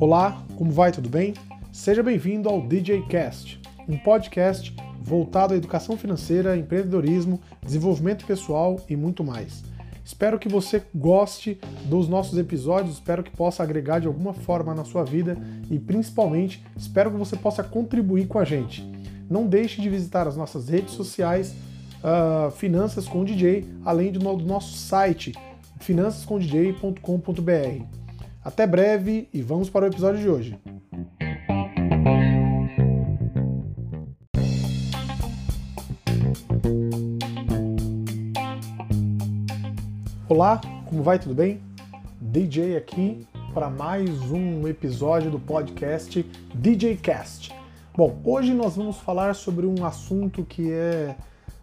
Olá, como vai? Tudo bem? Seja bem-vindo ao DJ Cast, um podcast voltado à educação financeira, empreendedorismo, desenvolvimento pessoal e muito mais. Espero que você goste dos nossos episódios, espero que possa agregar de alguma forma na sua vida e principalmente espero que você possa contribuir com a gente. Não deixe de visitar as nossas redes sociais, uh, Finanças com DJ, além do nosso site finançascomdj.com.br. Até breve e vamos para o episódio de hoje. Olá, como vai? Tudo bem? DJ aqui para mais um episódio do podcast DJ Cast. Bom, hoje nós vamos falar sobre um assunto que é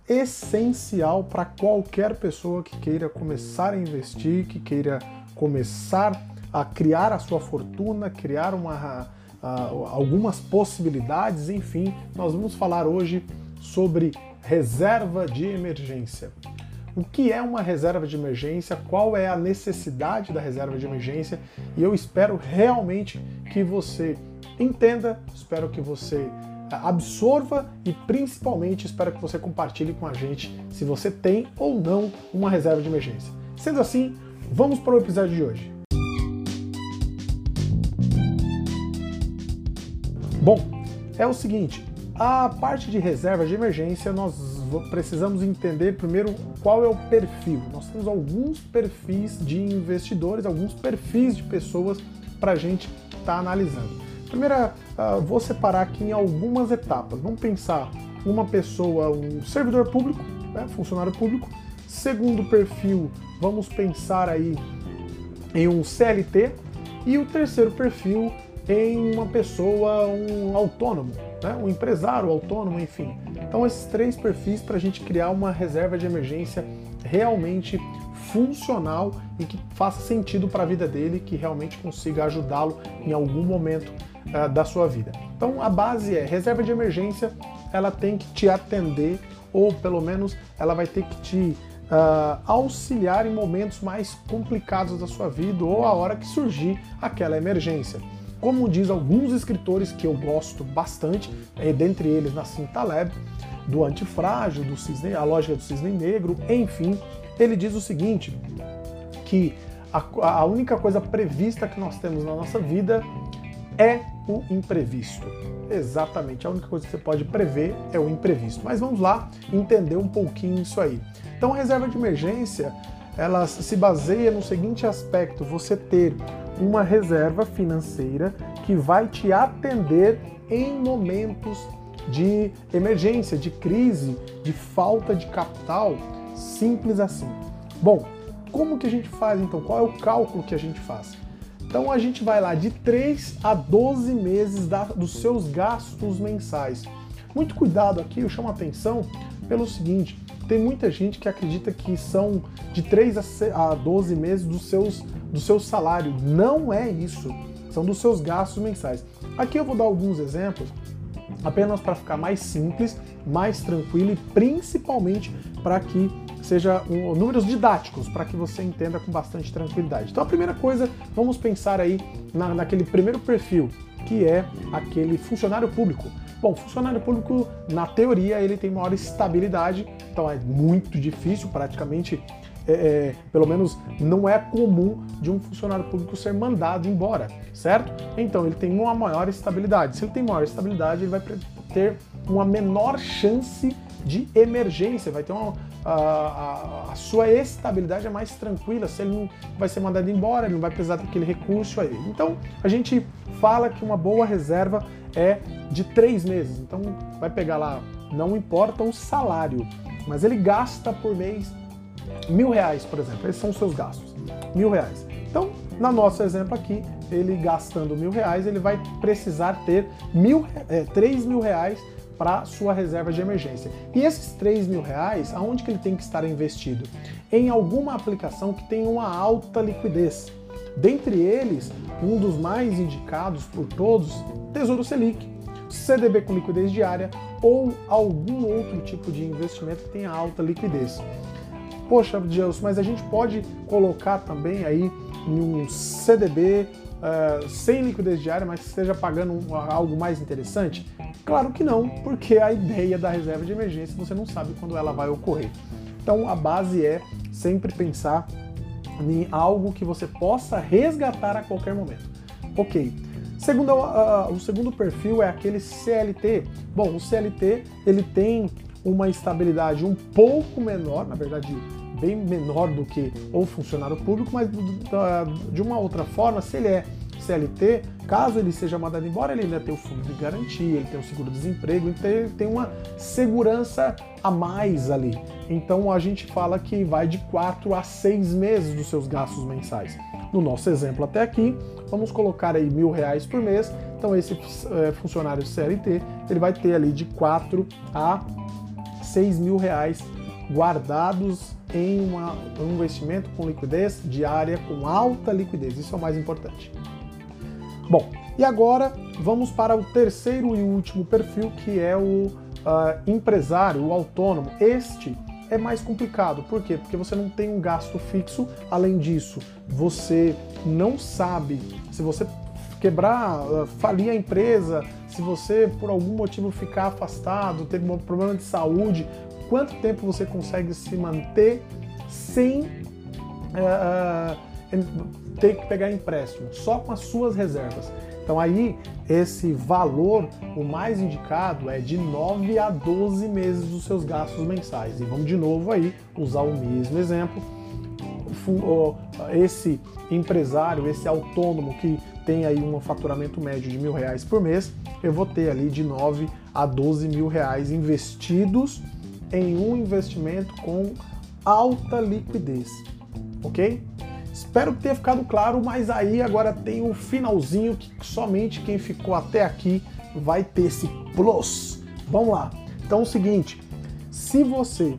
essencial para qualquer pessoa que queira começar a investir, que queira começar a criar a sua fortuna, criar uma, algumas possibilidades, enfim, nós vamos falar hoje sobre reserva de emergência. O que é uma reserva de emergência? Qual é a necessidade da reserva de emergência? E eu espero realmente que você entenda, espero que você absorva e principalmente espero que você compartilhe com a gente se você tem ou não uma reserva de emergência. Sendo assim, vamos para o episódio de hoje. Bom, é o seguinte, a parte de reserva de emergência nós precisamos entender primeiro qual é o perfil. Nós temos alguns perfis de investidores, alguns perfis de pessoas para a gente estar tá analisando. Primeira, uh, vou separar aqui em algumas etapas. Vamos pensar uma pessoa, um servidor público, né, funcionário público. Segundo perfil, vamos pensar aí em um CLT. E o terceiro perfil em uma pessoa, um autônomo, né? um empresário autônomo, enfim. Então, esses três perfis para a gente criar uma reserva de emergência realmente funcional e que faça sentido para a vida dele, que realmente consiga ajudá-lo em algum momento uh, da sua vida. Então, a base é reserva de emergência, ela tem que te atender ou pelo menos ela vai ter que te uh, auxiliar em momentos mais complicados da sua vida ou a hora que surgir aquela emergência. Como diz alguns escritores que eu gosto bastante, é, dentre eles Nassim Taleb, do Antifrágil, do Cisne, a lógica do cisne negro, enfim, ele diz o seguinte, que a, a única coisa prevista que nós temos na nossa vida é o imprevisto. Exatamente, a única coisa que você pode prever é o imprevisto. Mas vamos lá entender um pouquinho isso aí. Então, a reserva de emergência, ela se baseia no seguinte aspecto: você ter uma reserva financeira que vai te atender em momentos de emergência, de crise, de falta de capital, simples assim. Bom, como que a gente faz então? Qual é o cálculo que a gente faz? Então a gente vai lá de 3 a 12 meses da, dos seus gastos mensais. Muito cuidado aqui, eu chamo a atenção pelo seguinte: tem muita gente que acredita que são de 3 a 12 meses dos seus, do seu salário. Não é isso. São dos seus gastos mensais. Aqui eu vou dar alguns exemplos, apenas para ficar mais simples, mais tranquilo e principalmente para que seja um, números didáticos, para que você entenda com bastante tranquilidade. Então a primeira coisa, vamos pensar aí na, naquele primeiro perfil, que é aquele funcionário público. Bom, funcionário público, na teoria, ele tem maior estabilidade, então é muito difícil, praticamente, é, é, pelo menos não é comum de um funcionário público ser mandado embora, certo? Então ele tem uma maior estabilidade. Se ele tem maior estabilidade, ele vai ter uma menor chance de emergência, vai ter uma, a, a, a, sua estabilidade é mais tranquila, se ele não vai ser mandado embora, ele não vai precisar daquele recurso aí. Então a gente fala que uma boa reserva é de três meses. Então vai pegar lá, não importa o salário, mas ele gasta por mês mil reais, por exemplo. Esses são os seus gastos, mil reais. Então, no nosso exemplo aqui, ele gastando mil reais, ele vai precisar ter mil, é, três mil reais para sua reserva de emergência. E esses três mil reais, aonde que ele tem que estar investido? Em alguma aplicação que tenha uma alta liquidez. Dentre eles, um dos mais indicados por todos, Tesouro Selic, CDB com liquidez diária ou algum outro tipo de investimento que tenha alta liquidez. Poxa, Deus, mas a gente pode colocar também aí em um CDB uh, sem liquidez diária, mas que esteja pagando algo mais interessante? Claro que não, porque a ideia da reserva de emergência você não sabe quando ela vai ocorrer. Então a base é sempre pensar em algo que você possa resgatar a qualquer momento. Ok. Segundo, uh, o segundo perfil é aquele CLT. Bom, o CLT ele tem uma estabilidade um pouco menor, na verdade bem menor do que o funcionário público, mas de uma outra forma, se ele é CLT, caso ele seja mandado embora, ele ainda tem o fundo de garantia, ele tem o seguro-desemprego, então ele tem uma segurança a mais ali. Então a gente fala que vai de 4 a 6 meses dos seus gastos mensais. No nosso exemplo até aqui, vamos colocar aí mil reais por mês. Então esse é, funcionário CLT ele vai ter ali de 4 a 6 mil reais guardados em uma, um investimento com liquidez diária, com alta liquidez. Isso é o mais importante. Bom, e agora vamos para o terceiro e último perfil, que é o uh, empresário, o autônomo. Este é mais complicado. Por quê? Porque você não tem um gasto fixo. Além disso, você não sabe se você quebrar, uh, falir a empresa, se você por algum motivo ficar afastado, ter um problema de saúde, quanto tempo você consegue se manter sem uh, ter que pegar empréstimo, só com as suas reservas. Então aí esse valor, o mais indicado é de 9 a 12 meses dos seus gastos mensais. E vamos de novo aí usar o mesmo exemplo. Esse empresário, esse autônomo que tem aí um faturamento médio de mil reais por mês, eu vou ter ali de 9 a 12 mil reais investidos em um investimento com alta liquidez, ok? Espero que tenha ficado claro, mas aí agora tem o finalzinho que somente quem ficou até aqui vai ter esse plus. Vamos lá. Então é o seguinte, se você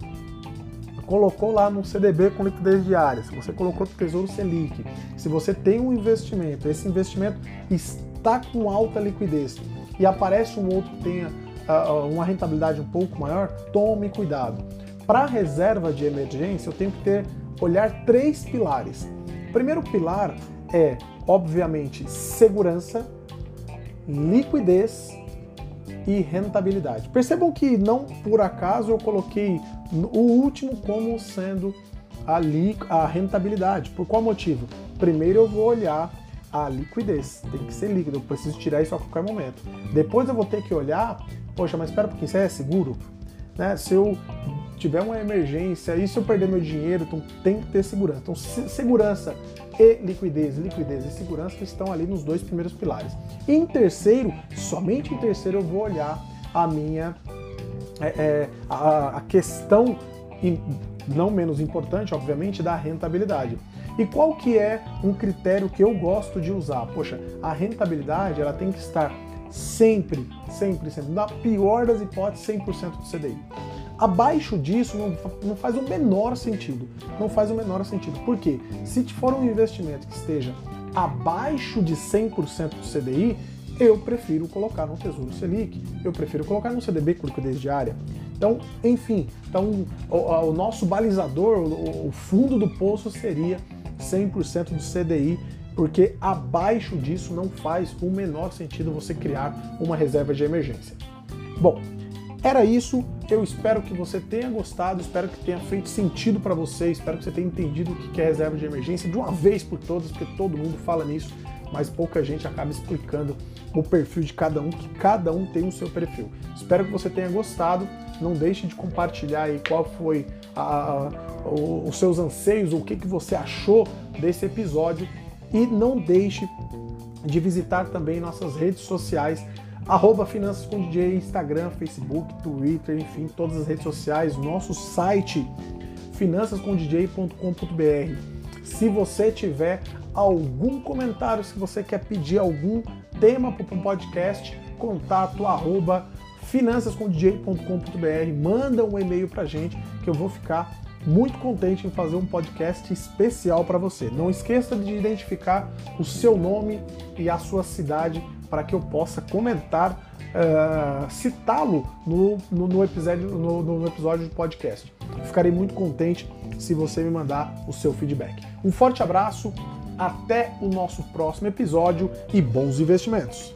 colocou lá no CDB com liquidez diária, se você colocou no Tesouro Selic, se você tem um investimento, esse investimento está com alta liquidez e aparece um outro que tenha uh, uma rentabilidade um pouco maior, tome cuidado. Para reserva de emergência, eu tenho que ter olhar três pilares. O primeiro pilar é, obviamente, segurança, liquidez e rentabilidade. Percebam que não por acaso eu coloquei o último como sendo a, a rentabilidade. Por qual motivo? Primeiro eu vou olhar a liquidez, tem que ser líquido, eu preciso tirar isso a qualquer momento. Depois eu vou ter que olhar, poxa, mas espera porque isso é seguro? Né? Se eu tiver uma emergência e se eu perder meu dinheiro, então tem que ter segurança. Então, segurança e liquidez, liquidez e segurança estão ali nos dois primeiros pilares. Em terceiro, somente em terceiro eu vou olhar a minha é, é, a, a questão não menos importante, obviamente, da rentabilidade. E qual que é um critério que eu gosto de usar? Poxa, a rentabilidade ela tem que estar sempre, sempre, sempre, na pior das hipóteses, 100% do CDI. Abaixo disso não, não faz o menor sentido. Não faz o menor sentido. Por quê? Se for um investimento que esteja abaixo de 100% do CDI, eu prefiro colocar no Tesouro Selic, eu prefiro colocar no CDB com liquidez diária. Então, enfim, então o, o nosso balizador, o, o fundo do poço seria 100% do CDI, porque abaixo disso não faz o menor sentido você criar uma reserva de emergência. Bom, era isso. Eu espero que você tenha gostado, espero que tenha feito sentido para você, espero que você tenha entendido o que é reserva de emergência de uma vez por todas, porque todo mundo fala nisso, mas pouca gente acaba explicando o perfil de cada um, que cada um tem o seu perfil. Espero que você tenha gostado. Não deixe de compartilhar aí qual foi a, a, os seus anseios, o que, que você achou desse episódio. E não deixe de visitar também nossas redes sociais arroba Finanças com DJ, Instagram, Facebook, Twitter, enfim, todas as redes sociais, nosso site finançascomdj.com.br. Se você tiver algum comentário, se você quer pedir algum tema para um podcast, contato arroba finançascomdj.com.br, manda um e-mail para gente que eu vou ficar muito contente em fazer um podcast especial para você. Não esqueça de identificar o seu nome e a sua cidade para que eu possa comentar, uh, citá-lo no, no, no, episódio, no, no episódio do podcast. Ficarei muito contente se você me mandar o seu feedback. Um forte abraço, até o nosso próximo episódio e bons investimentos!